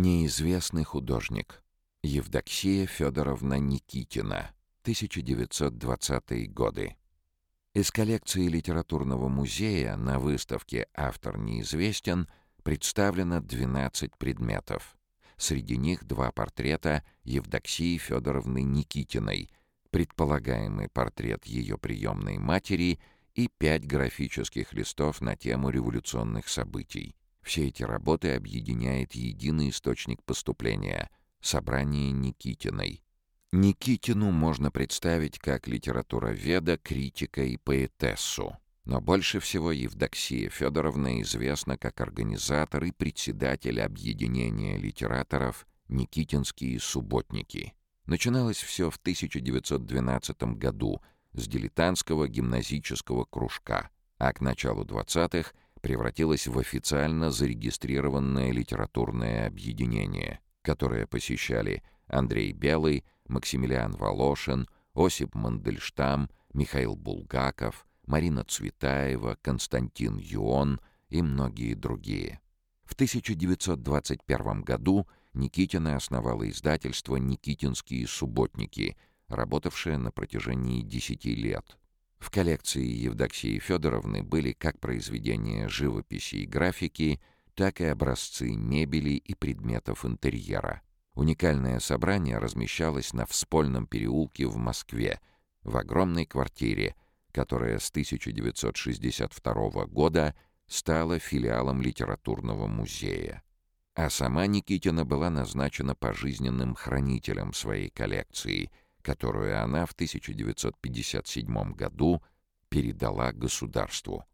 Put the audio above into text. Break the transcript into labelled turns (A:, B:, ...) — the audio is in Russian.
A: Неизвестный художник. Евдоксия Федоровна Никитина. 1920 годы. Из коллекции литературного музея на выставке «Автор неизвестен» представлено 12 предметов. Среди них два портрета Евдоксии Федоровны Никитиной, предполагаемый портрет ее приемной матери и пять графических листов на тему революционных событий. Все эти работы объединяет единый источник поступления — собрание Никитиной. Никитину можно представить как литературоведа, критика и поэтессу. Но больше всего Евдоксия Федоровна известна как организатор и председатель объединения литераторов «Никитинские субботники». Начиналось все в 1912 году с дилетантского гимназического кружка, а к началу 20-х — превратилось в официально зарегистрированное литературное объединение, которое посещали Андрей Белый, Максимилиан Волошин, Осип Мандельштам, Михаил Булгаков, Марина Цветаева, Константин Юон и многие другие. В 1921 году Никитина основала издательство «Никитинские субботники», работавшее на протяжении 10 лет. В коллекции Евдоксии Федоровны были как произведения живописи и графики, так и образцы мебели и предметов интерьера. Уникальное собрание размещалось на Вспольном переулке в Москве, в огромной квартире, которая с 1962 года стала филиалом литературного музея. А сама Никитина была назначена пожизненным хранителем своей коллекции — которую она в 1957 году передала государству.